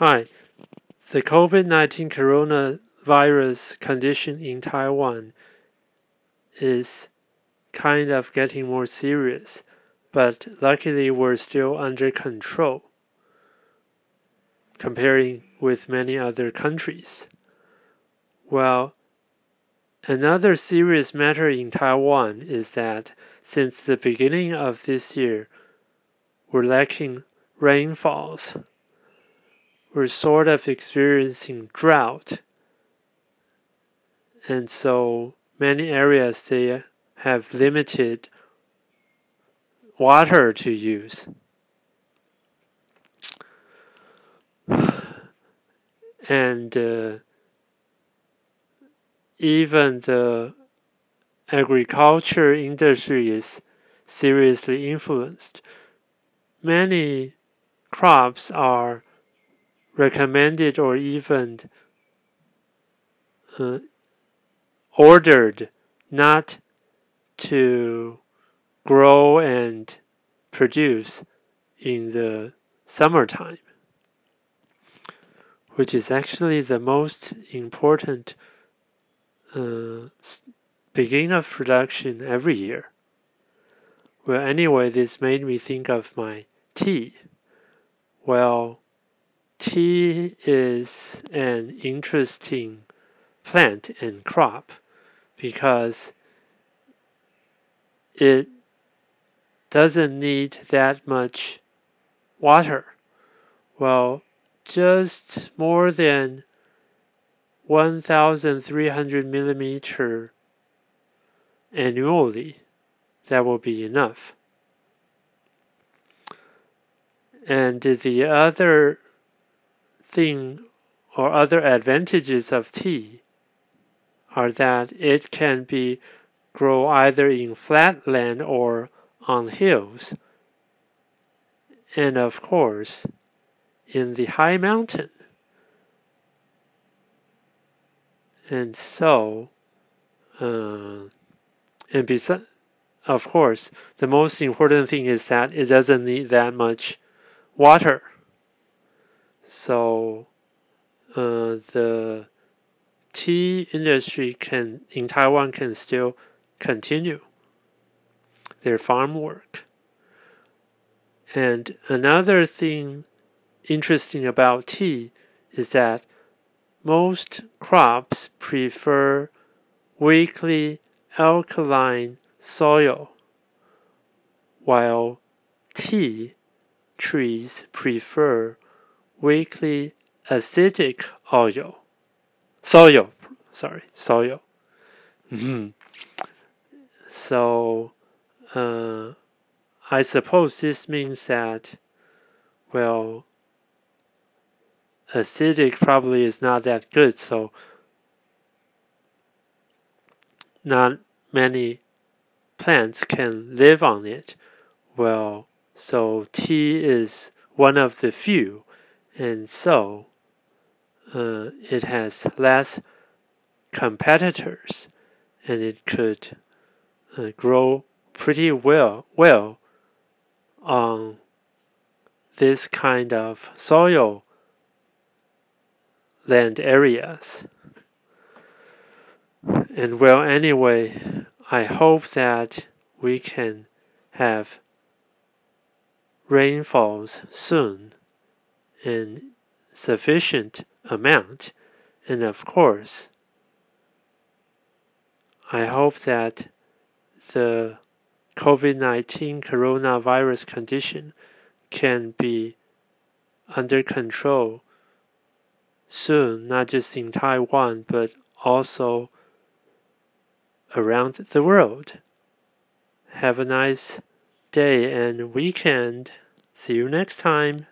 Hi. The COVID 19 coronavirus condition in Taiwan is kind of getting more serious, but luckily we're still under control comparing with many other countries. Well, another serious matter in Taiwan is that since the beginning of this year, we're lacking rainfalls we're sort of experiencing drought. And so many areas they have limited water to use. And uh, even the agriculture industry is seriously influenced. Many crops are recommended or even uh, ordered not to grow and produce in the summertime, which is actually the most important uh, beginning of production every year. Well, anyway, this made me think of my tea. Well, Tea is an interesting plant and crop because it doesn't need that much water. Well, just more than 1,300 millimeter annually, that will be enough. And the other thing or other advantages of tea are that it can be grow either in flat land or on hills. And of course in the high mountain. And so uh, and besides of course the most important thing is that it doesn't need that much water so uh, the tea industry can in Taiwan can still continue their farm work. And another thing interesting about tea is that most crops prefer weakly alkaline soil, while tea trees prefer weakly acidic oil, soil, sorry, soil. Mm-hmm. So, uh, I suppose this means that, well, acidic probably is not that good, so not many plants can live on it. Well, so tea is one of the few and so uh, it has less competitors and it could uh, grow pretty well well on this kind of soil land areas. And well, anyway, I hope that we can have rainfalls soon in sufficient amount. And of course, I hope that the COVID 19 coronavirus condition can be under control soon, not just in Taiwan, but also around the world. Have a nice day and weekend. See you next time.